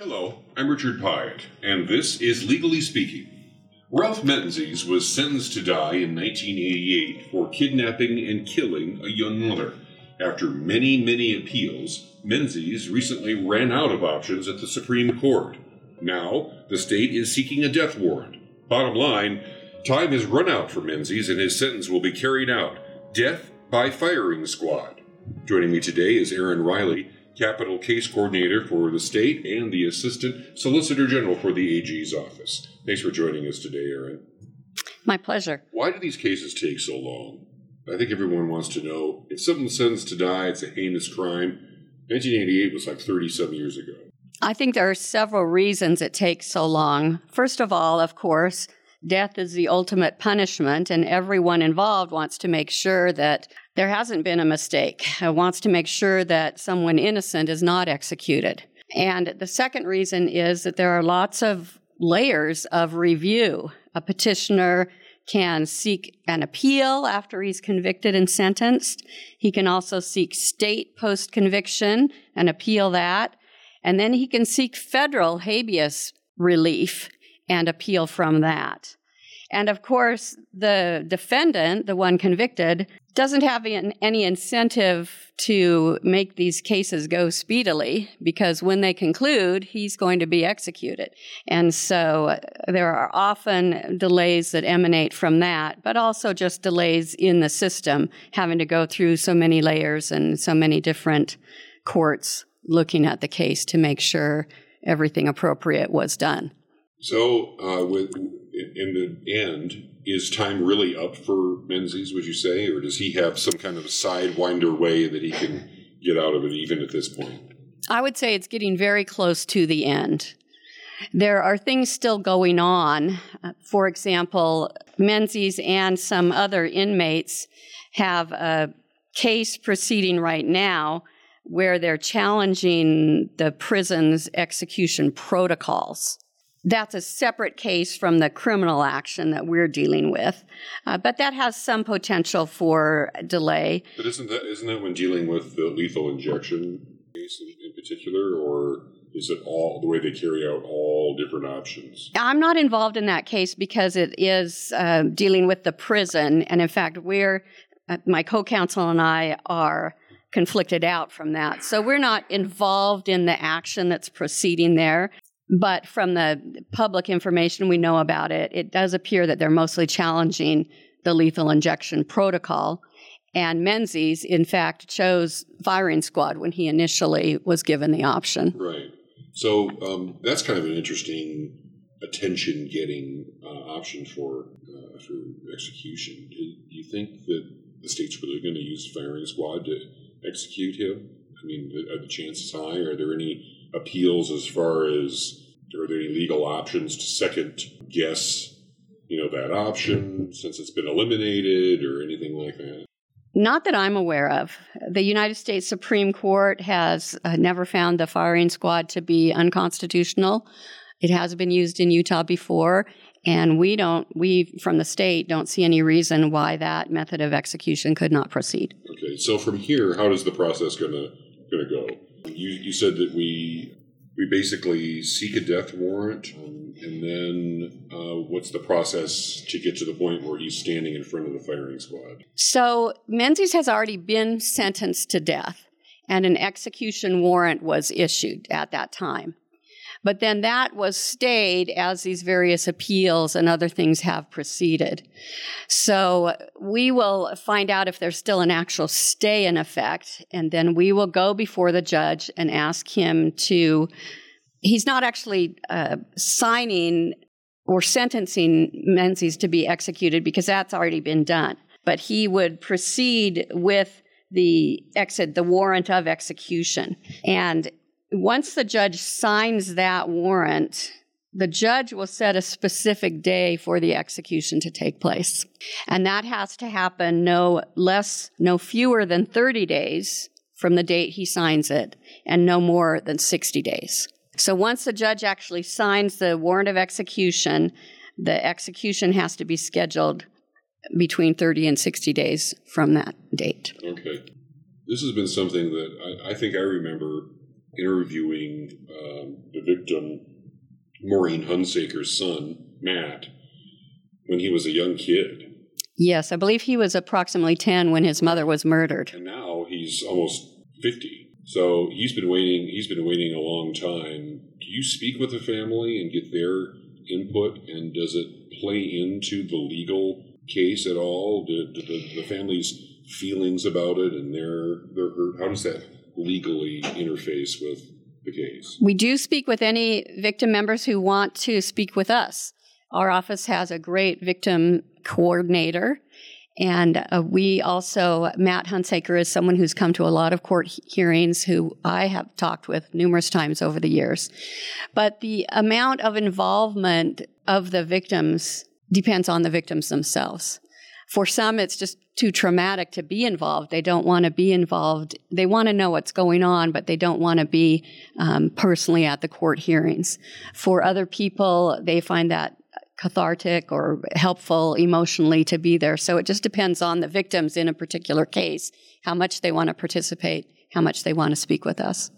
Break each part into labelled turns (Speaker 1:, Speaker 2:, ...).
Speaker 1: Hello, I'm Richard Piatt, and this is Legally Speaking. Ralph Menzies was sentenced to die in 1988 for kidnapping and killing a young mother. After many, many appeals, Menzies recently ran out of options at the Supreme Court. Now, the state is seeking a death warrant. Bottom line, time has run out for Menzies and his sentence will be carried out. Death by firing squad. Joining me today is Erin Riley, capital case coordinator for the state and the assistant solicitor general for the AG's office. Thanks for joining us today, Erin.
Speaker 2: My pleasure.
Speaker 1: Why do these cases take so long? I think everyone wants to know. If someone's sentenced to die, it's a heinous crime. 1988 was like 37 years ago.
Speaker 2: I think there are several reasons it takes so long. First of all, of course, death is the ultimate punishment, and everyone involved wants to make sure that there hasn't been a mistake, uh, wants to make sure that someone innocent is not executed. And the second reason is that there are lots of layers of review. A petitioner can seek an appeal after he's convicted and sentenced. He can also seek state post conviction and appeal that. And then he can seek federal habeas relief and appeal from that. And of course, the defendant, the one convicted, doesn't have any incentive to make these cases go speedily because when they conclude, he's going to be executed. And so uh, there are often delays that emanate from that, but also just delays in the system, having to go through so many layers and so many different courts looking at the case to make sure everything appropriate was done.
Speaker 1: So, uh, with in the end, is time really up for Menzies? Would you say, or does he have some kind of a sidewinder way that he can get out of it, even at this point?
Speaker 2: I would say it's getting very close to the end. There are things still going on. Uh, for example, Menzies and some other inmates have a case proceeding right now where they're challenging the prison's execution protocols. That's a separate case from the criminal action that we're dealing with, uh, but that has some potential for delay.
Speaker 1: But isn't that isn't that when dealing with the lethal injection case in, particular, or is it all the way they carry out all different options?
Speaker 2: I'm not involved in that case because it is uh, dealing with the prison, and in fact, we're uh, my co-counsel and I are conflicted out from that. So we're not involved in the action that's proceeding there. But from the public information we know about it, it does appear that they're mostly challenging the lethal injection protocol. And Menzies, in fact, chose firing squad when he initially was given the option.
Speaker 1: Right. So um, that's kind of an interesting attention getting uh, option for uh, for execution. Do you think that the state's really going to use firing squad to execute him? I mean, are the chances high? Are there any appeals as far as are there any legal options to second guess, you know, that option since it's been eliminated or anything like that?
Speaker 2: Not that I'm aware of. The United States Supreme Court has uh, never found the firing squad to be unconstitutional. It has been used in Utah before, and we don't, we from the state don't see any reason why that method of execution could not proceed.
Speaker 1: Okay, so from here, how does the process going to go? You, you said that we we basically seek a death warrant, and then uh, what's the process to get to the point where he's standing in front of the firing squad?
Speaker 2: So Menzies has already been sentenced to death, and an execution warrant was issued at that time. But then that was stayed as these various appeals and other things have proceeded. So we will find out if there's still an actual stay in effect, and then we will go before the judge and ask him to. He's not actually uh, signing or sentencing Menzies to be executed because that's already been done. But he would proceed with the exit, the warrant of execution. And once the judge signs that warrant, the judge will set a specific day for the execution to take place. And that has to happen no less, no fewer than 30 days from the date he signs it, and no more than 60 days. So once the judge actually signs the warrant of execution, the execution has to be scheduled between 30 and 60 days from that date.
Speaker 1: Okay. This has been something that I, I think I remember interviewing um, the victim, Maureen Hunsaker's son, Matt, when he was a young kid.
Speaker 2: Yes, I believe he was approximately 10 when his mother was murdered.
Speaker 1: And now he's almost 50. So he's been waiting. He's been waiting a long time. Do you speak with the family and get their input? And does it play into the legal case at all? Do, do the, the family's feelings about it and their their hurt? How does that legally interface with the case?
Speaker 2: We do speak with any victim members who want to speak with us. Our office has a great victim coordinator and uh, we also, Matt Hunsaker is someone who's come to a lot of court hearings who I have talked with numerous times over the years. But the amount of involvement of the victims depends on the victims themselves. For some, it's just too traumatic to be involved. They don't want to be involved. They want to know what's going on, but they don't want to be um, personally at the court hearings. For other people, they find that cathartic or helpful emotionally to be there. So it just depends on the victims in a particular case, how much they want to participate, how much they want to speak with us.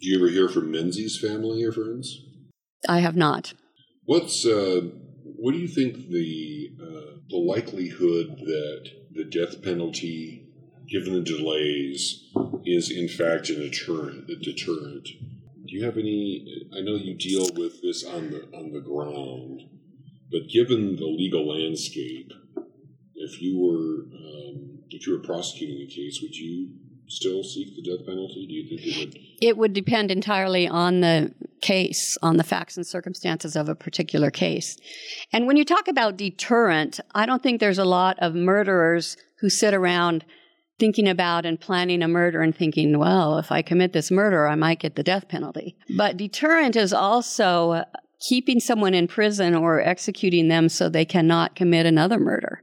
Speaker 1: Do you ever hear from Menzies' family or friends?
Speaker 2: I have not.
Speaker 1: What's uh, what do you think the uh, the likelihood that the death penalty, given the delays, is in fact a deterrent? A deterrent. Do you have any? I know you deal with this on the on the ground. But given the legal landscape, if you were um, if you were prosecuting a case, would you still seek the death penalty? Do you think it would?
Speaker 2: It would depend entirely on the case, on the facts and circumstances of a particular case. And when you talk about deterrent, I don't think there's a lot of murderers who sit around thinking about and planning a murder and thinking, well, if I commit this murder, I might get the death penalty. But deterrent is also keeping someone in prison or executing them so they cannot commit another murder,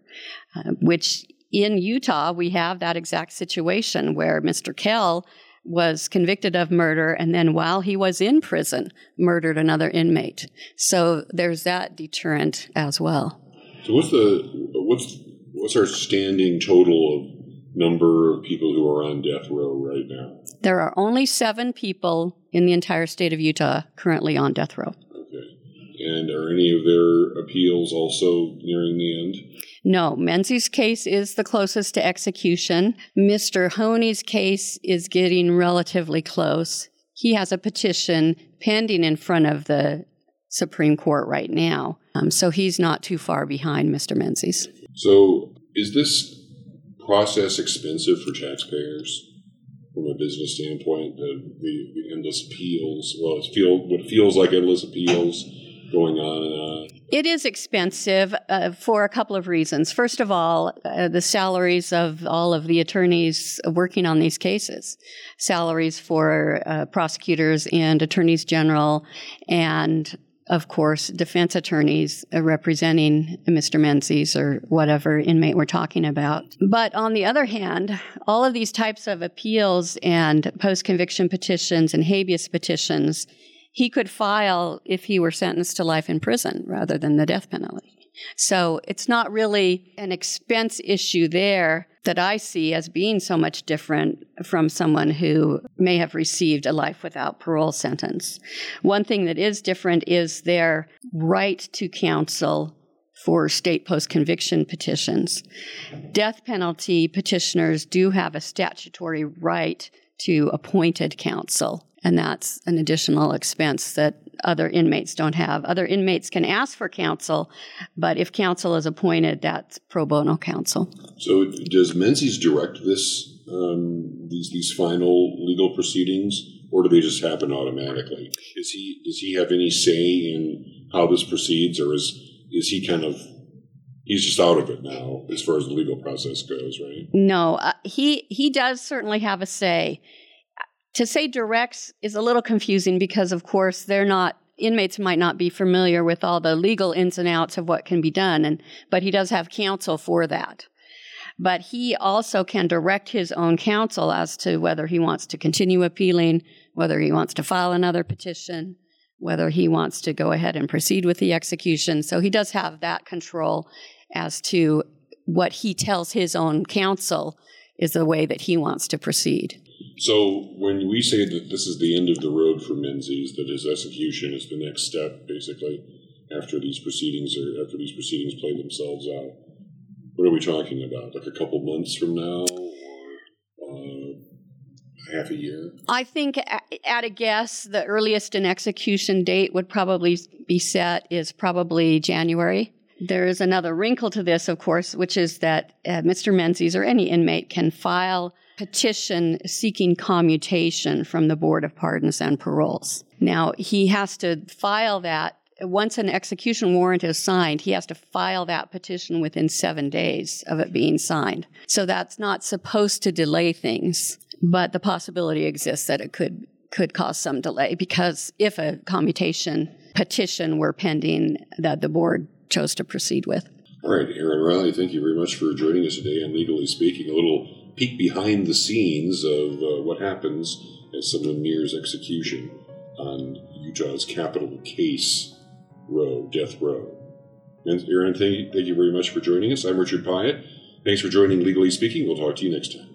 Speaker 2: uh, which in Utah, we have that exact situation where Mr. Kell was convicted of murder and then while he was in prison murdered another inmate. So there's that deterrent as well.
Speaker 1: So what's the what's what's our standing total of number of people who are on death row right now?
Speaker 2: There are only 7 people in the entire state of Utah currently on death row.
Speaker 1: And are any of their appeals also nearing the end?
Speaker 2: No, Menzies' case is the closest to execution. Mr. Honie's case is getting relatively close. He has a petition pending in front of the Supreme Court right now. Um, so he's not too far behind Mr. Menzies.
Speaker 1: So is this process expensive for taxpayers from a business standpoint? The, the, the endless appeals, well, it feel, what feels like endless appeals going on and on.
Speaker 2: It is expensive uh, for a couple of reasons. First of all, uh, the salaries of all of the attorneys working on these cases, salaries for uh, prosecutors and attorneys general, and of course, defense attorneys uh, representing Mr. Menzies or whatever inmate we're talking about. But on the other hand, all of these types of appeals and post conviction petitions and habeas petitions he could file if he were sentenced to life in prison rather than the death penalty. So it's not really an expense issue there that I see as being so much different from someone who may have received a life without parole sentence. One thing that is different is their right to counsel for state post conviction petitions. Death penalty petitioners do have a statutory right to appointed counsel. And that's an additional expense that other inmates don't have. Other inmates can ask for counsel, but if counsel is appointed, that's pro bono counsel.
Speaker 1: So, does Menzies direct this um, these these final legal proceedings, or do they just happen automatically? Is he does he have any say in how this proceeds, or is is he kind of he's just out of it now as far as the legal process goes, right?
Speaker 2: No, uh, he he does certainly have a say to say directs is a little confusing because, of course, they're not inmates might not be familiar with all the legal ins and outs of what can be done, and but he does have counsel for that. But he also can direct his own counsel as to whether he wants to continue appealing, whether he wants to file another petition, whether he wants to go ahead and proceed with the execution. So he does have that control as to what he tells his own counsel is the way that he wants to proceed.
Speaker 1: So when we say that this is the end of the road for Menzies, that his execution is the next step, basically, after these proceedings or after these proceedings play themselves out, what are we talking about? Like a couple months from now, or uh, half a year?
Speaker 2: I think, at a guess, the earliest an execution date would probably be set is probably January. There is another wrinkle to this, of course, which is that uh, Mr. Menzies or any inmate can file petition seeking commutation from the Board of Pardons and Paroles. Now, he has to file that once an execution warrant is signed, he has to file that petition within seven days of it being signed. So that's not supposed to delay things, but the possibility exists that it could could cause some delay because if a commutation petition were pending that the board chose to proceed with.
Speaker 1: All right, Erin Riley, thank you very much for joining us today on Legally Speaking. A little peek behind the scenes of uh, what happens at someone Mears execution on Utah's capital case row, death row. And Erin, thank you, thank you very much for joining us. I'm Richard Piatt. Thanks for joining Legally Speaking. We'll talk to you next time.